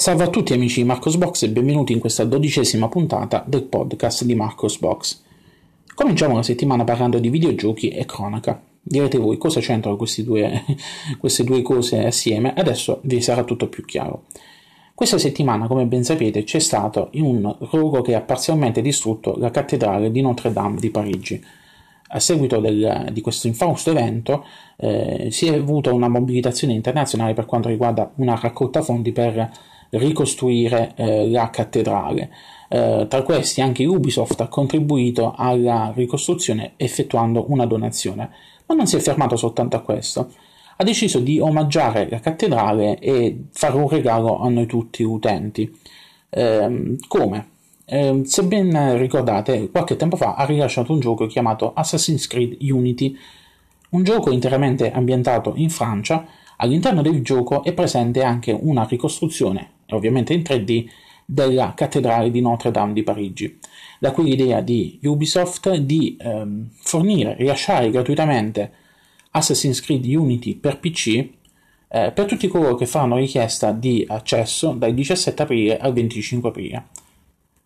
Salve a tutti amici di Marcosbox e benvenuti in questa dodicesima puntata del podcast di Marcosbox. Cominciamo la settimana parlando di videogiochi e cronaca. Direte voi cosa c'entrano due, queste due cose assieme? Adesso vi sarà tutto più chiaro. Questa settimana, come ben sapete, c'è stato un rogo che ha parzialmente distrutto la cattedrale di Notre Dame di Parigi. A seguito del, di questo infausto evento eh, si è avuta una mobilitazione internazionale per quanto riguarda una raccolta fondi per ricostruire eh, la cattedrale. Eh, tra questi anche Ubisoft ha contribuito alla ricostruzione effettuando una donazione, ma non si è fermato soltanto a questo. Ha deciso di omaggiare la cattedrale e fare un regalo a noi tutti utenti. Eh, come? Eh, se ben ricordate, qualche tempo fa ha rilasciato un gioco chiamato Assassin's Creed Unity, un gioco interamente ambientato in Francia. All'interno del gioco è presente anche una ricostruzione ovviamente in 3D, della cattedrale di Notre Dame di Parigi. Da qui l'idea di Ubisoft di ehm, fornire, rilasciare gratuitamente Assassin's Creed Unity per PC eh, per tutti coloro che fanno richiesta di accesso dal 17 aprile al 25 aprile.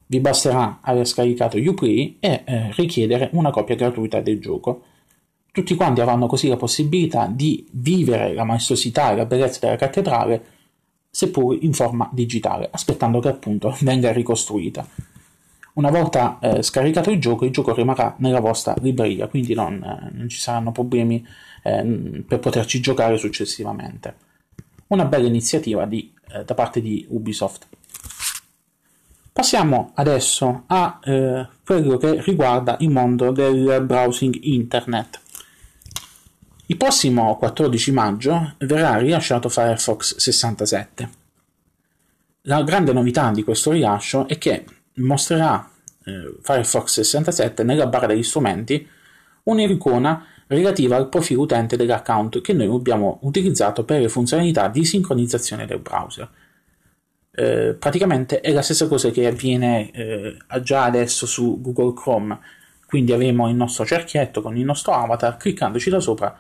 Vi basterà aver scaricato Uplay e eh, richiedere una copia gratuita del gioco. Tutti quanti avranno così la possibilità di vivere la maestosità e la bellezza della cattedrale seppur in forma digitale, aspettando che appunto venga ricostruita. Una volta eh, scaricato il gioco, il gioco rimarrà nella vostra libreria, quindi non, eh, non ci saranno problemi eh, per poterci giocare successivamente. Una bella iniziativa di, eh, da parte di Ubisoft. Passiamo adesso a eh, quello che riguarda il mondo del browsing internet. Il prossimo 14 maggio verrà rilasciato Firefox 67. La grande novità di questo rilascio è che mostrerà eh, Firefox 67 nella barra degli strumenti un'icona relativa al profilo utente dell'account che noi abbiamo utilizzato per le funzionalità di sincronizzazione del browser. Eh, praticamente è la stessa cosa che avviene eh, già adesso su Google Chrome, quindi avremo il nostro cerchietto con il nostro avatar, cliccandoci da sopra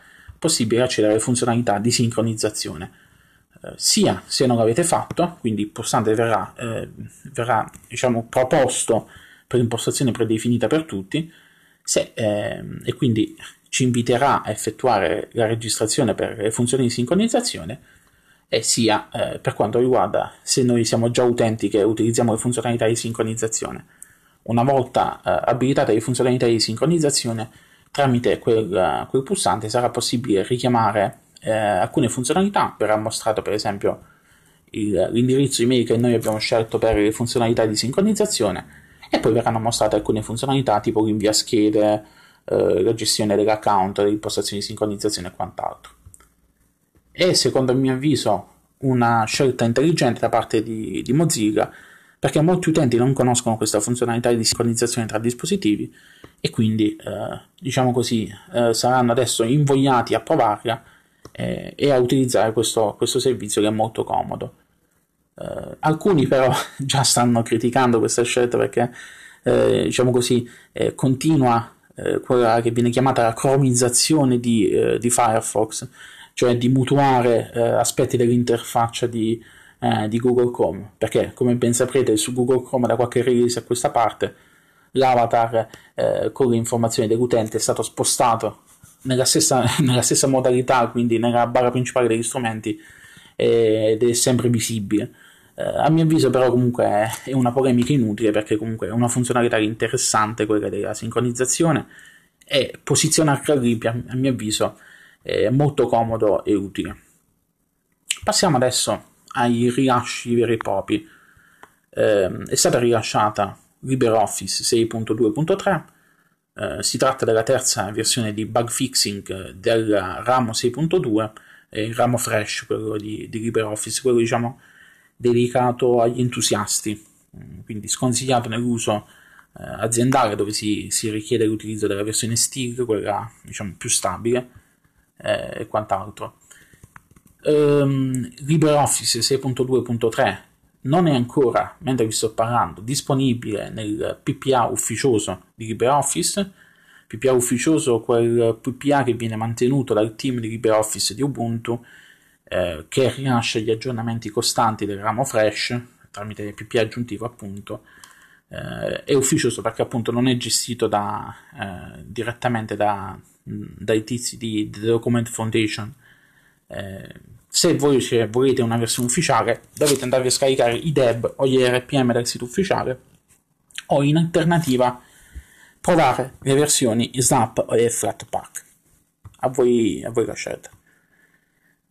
possibile accedere alle funzionalità di sincronizzazione. Eh, sia se non l'avete fatto, quindi il pulsante verrà, eh, verrà diciamo, proposto per impostazione predefinita per tutti, se, eh, e quindi ci inviterà a effettuare la registrazione per le funzioni di sincronizzazione, e sia eh, per quanto riguarda se noi siamo già utenti che utilizziamo le funzionalità di sincronizzazione. Una volta eh, abilitate le funzionalità di sincronizzazione, tramite quel, quel pulsante sarà possibile richiamare eh, alcune funzionalità, verrà mostrato per esempio il, l'indirizzo email che noi abbiamo scelto per le funzionalità di sincronizzazione e poi verranno mostrate alcune funzionalità tipo l'invia schede, eh, la gestione dell'account, le impostazioni di sincronizzazione e quant'altro. E secondo il mio avviso una scelta intelligente da parte di, di Mozilla perché molti utenti non conoscono questa funzionalità di sincronizzazione tra dispositivi e quindi, eh, diciamo così, eh, saranno adesso invogliati a provarla eh, e a utilizzare questo, questo, servizio che è molto comodo. Eh, alcuni però già stanno criticando questa scelta perché, eh, diciamo così, eh, continua quella che viene chiamata la cromizzazione di, di Firefox, cioè di mutuare aspetti dell'interfaccia di, eh, di Google Chrome, perché come ben saprete su Google Chrome da qualche release a questa parte l'avatar eh, con le informazioni dell'utente è stato spostato nella stessa, nella stessa modalità, quindi nella barra principale degli strumenti ed è sempre visibile. Eh, a mio avviso però comunque è una polemica inutile perché comunque è una funzionalità interessante quella della sincronizzazione e posizionarla lì a mio avviso è molto comodo e utile. Passiamo adesso ai rilasci veri e propri. Eh, è stata rilasciata LibreOffice 6.2.3, eh, si tratta della terza versione di bug fixing del ramo 6.2, il ramo fresh, quello di, di LibreOffice, quello diciamo dedicato agli entusiasti, quindi sconsigliato nell'uso eh, aziendale dove si, si, richiede l'utilizzo della versione STIG, quella diciamo più stabile eh, e quant'altro ehm, LibreOffice 6.2.3 non è ancora, mentre vi sto parlando, disponibile nel PPA ufficioso di LibreOffice. PPA ufficioso, quel PPA che viene mantenuto dal team di LibreOffice di Ubuntu, eh, che rilascia gli aggiornamenti costanti del ramo Fresh tramite PPA aggiuntivo appunto eh, è ufficioso perché appunto non è gestito da, eh, direttamente da, dai tizi di The Document Foundation eh, se voi volete una versione ufficiale dovete andare a scaricare i DEB o gli RPM del sito ufficiale o in alternativa provare le versioni Snap e Flatpak a voi, a voi la scelta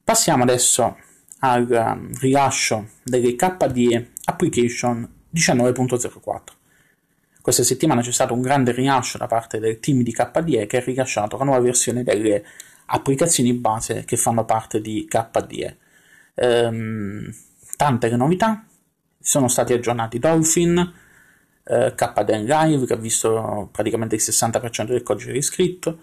passiamo adesso al um, rilascio delle KDE Application 19.04. Questa settimana c'è stato un grande rilascio da parte del team di KDE che ha rilasciato la nuova versione delle applicazioni base che fanno parte di KDE. Ehm, tante novità, sono stati aggiornati Dolphin, eh, KDE Live che ha visto praticamente il 60% del codice riscritto,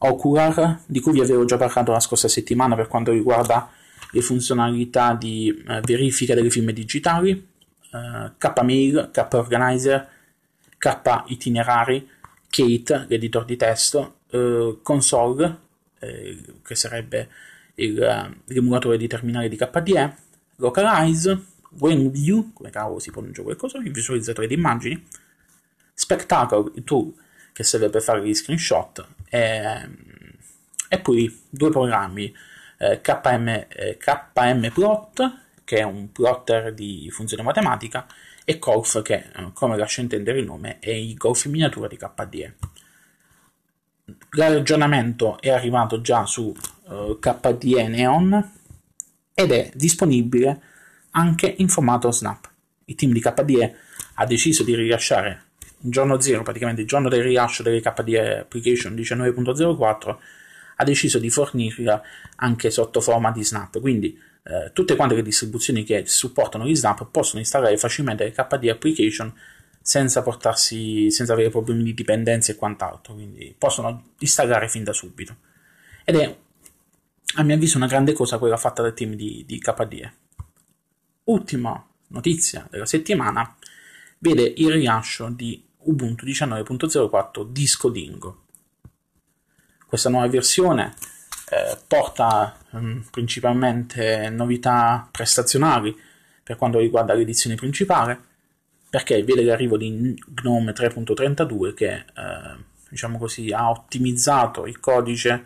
Ocular di cui vi avevo già parlato la scorsa settimana per quanto riguarda le funzionalità di eh, verifica delle firme digitali, eh, Kmail, K-Itinerari, Kate, l'editor di testo, eh, Console, eh, che sarebbe il, eh, l'emulatore di terminale di KDE, Localize, WinView, come cavolo si pronuncia qualcosa, il visualizzatore di immagini, Spectacle, il tool che serve per fare gli screenshot, e, e poi due programmi eh, KM, eh, KMPlot, che è un plotter di funzione matematica, e Golf, che eh, come lascia intendere il nome è il Golf in miniatura di KDE. L'aggiornamento è arrivato già su uh, KDE Neon ed è disponibile anche in formato Snap. Il team di KDE ha deciso di rilasciare il giorno 0, praticamente il giorno del rilascio delle KDE Application 19.04, ha deciso di fornirla anche sotto forma di snap. Quindi eh, tutte quante le distribuzioni che supportano gli snap possono installare facilmente le KDE application senza portarsi, senza avere problemi di dipendenza e quant'altro. Quindi possono installare fin da subito. Ed è a mio avviso una grande cosa quella fatta dal team di, di KDE. Ultima notizia della settimana vede il rilascio di Ubuntu 19.04 Disco Dingo. Questa nuova versione eh, porta mh, mm, principalmente novità prestazionali per quanto riguarda l'edizione principale, perché vede l'arrivo di GNOME 3.32 che eh, diciamo così, ha ottimizzato il codice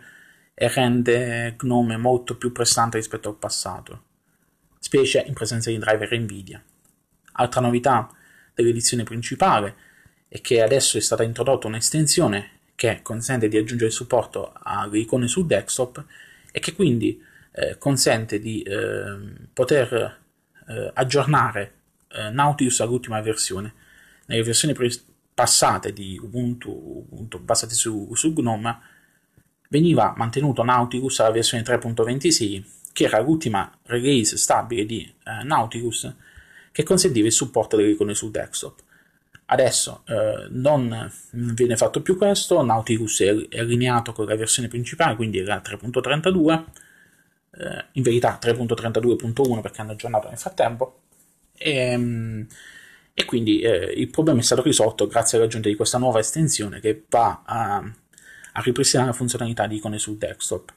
e rende GNOME molto più prestante rispetto al passato, specie in presenza di driver Nvidia. Altra novità dell'edizione principale è che adesso è stata introdotta un'estensione che consente di aggiungere supporto alle icone sul desktop e che quindi eh, consente di eh, poter eh, aggiornare eh, Nautilus all'ultima versione. Nelle versioni pre- passate di Ubuntu, Ubuntu basate su, su GNOME veniva mantenuto Nautilus alla versione 3.26 che era l'ultima release stabile di eh, Nautilus che consentiva il supporto delle icone sul desktop. Adesso eh, non viene fatto più questo, Nautilus è, è allineato con la versione principale, quindi era 3.32, eh, in verità 3.32.1 perché hanno aggiornato nel frattempo, e, ehm, e quindi eh, il problema è stato risolto grazie all'aggiunta di questa nuova estensione che va a, a ripristinare la funzionalità di icone sul desktop.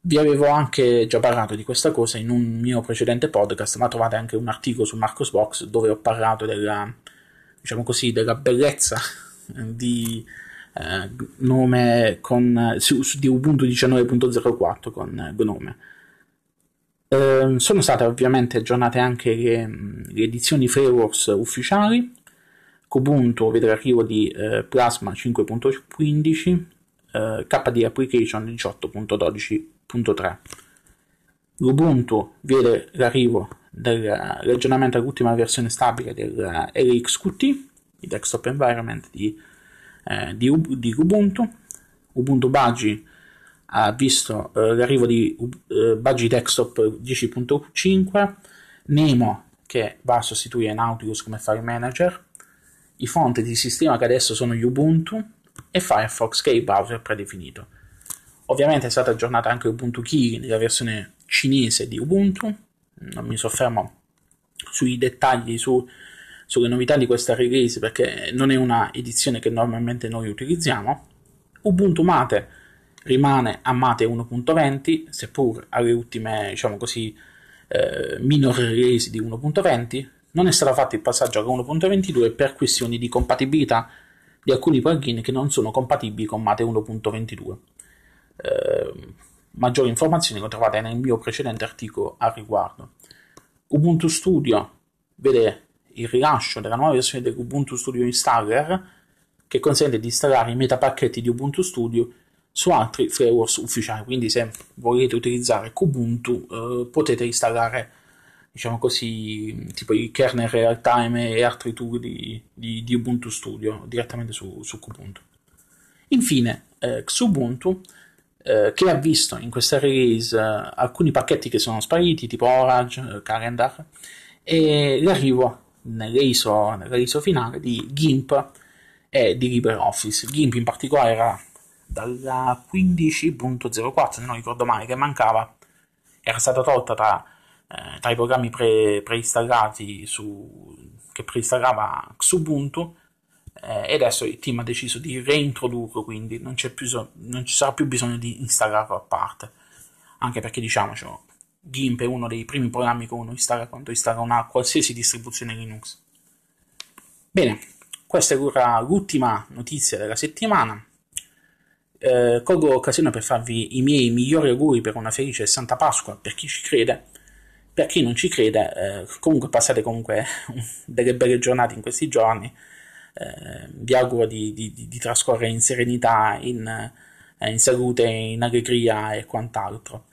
Vi avevo anche già parlato di questa cosa in un mio precedente podcast, ma trovate anche un articolo su Marcosbox dove ho parlato della diciamo così, della bellezza di eh, nome con, su, su, di Ubuntu 19.04 con Gnome. Eh, sono state ovviamente aggiornate anche le, le edizioni Frameworks ufficiali. Ubuntu vede l'arrivo di eh, Plasma 5.15, eh, KD Application 18.12.3. Ubuntu vede l'arrivo dell'aggiornamento all'ultima versione stabile del LXQT, il desktop environment di, eh, di, di, Ubuntu. Ubuntu Budgie ha visto eh, l'arrivo di uh, Budgie Desktop 10.5, Nemo che va a sostituire Nautilus come file manager, i fonti di sistema che adesso sono Ubuntu e Firefox che è il browser predefinito. Ovviamente è stata aggiornata anche Ubuntu Key nella versione cinese di Ubuntu, non mi soffermo sui dettagli, su, sulle novità di questa release perché non è una edizione che normalmente noi utilizziamo. Ubuntu Mate rimane a Mate 1.20, seppur alle ultime, diciamo così, eh, minor release di 1.20, non è stato fatto il passaggio a 1.22 per questioni di compatibilità di alcuni plugin che non sono compatibili con Mate 1.22. Eh, maggiori informazioni le trovate nel mio precedente articolo al riguardo. Ubuntu Studio vede il rilascio della nuova versione dell'Ubuntu Studio Installer che consente di installare i metapacchetti di Ubuntu Studio su altri frameworks ufficiali. Quindi, se volete utilizzare Kubuntu, eh, potete installare, diciamo così, tipo i kernel real time e altri tool di, di, di Ubuntu Studio direttamente su, su Kubuntu. Infine, eh, Xubuntu, eh, che ha visto in questa release eh, alcuni pacchetti che sono spariti, tipo Orange, eh, Calendar, e l'arrivo nell'ISO finale di GIMP e di LibreOffice. GIMP in particolare era dalla 15.04, se non ricordo male, che mancava, era stata tolta tra, eh, tra i programmi pre, preinstallati su, che preinstallava Xubuntu eh, e adesso il team ha deciso di reintrodurlo, quindi non, più, non ci sarà più bisogno di installarlo a parte, anche perché diciamocelo, GIMP è uno dei primi programmi che uno installa quando installa una qualsiasi distribuzione Linux. Bene, questa era l'ultima notizia della settimana. Eh, colgo l'occasione per farvi i miei migliori auguri per una felice Santa Pasqua per chi ci crede. Per chi non ci crede, eh, comunque passate comunque delle belle giornate in questi giorni. Eh, vi auguro di, di, di, trascorrere in serenità, in, eh, in salute, in allegria e quant'altro.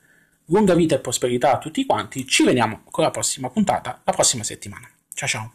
Lunga vita e prosperità a tutti quanti. Ci vediamo con la prossima puntata, la prossima settimana. Ciao ciao.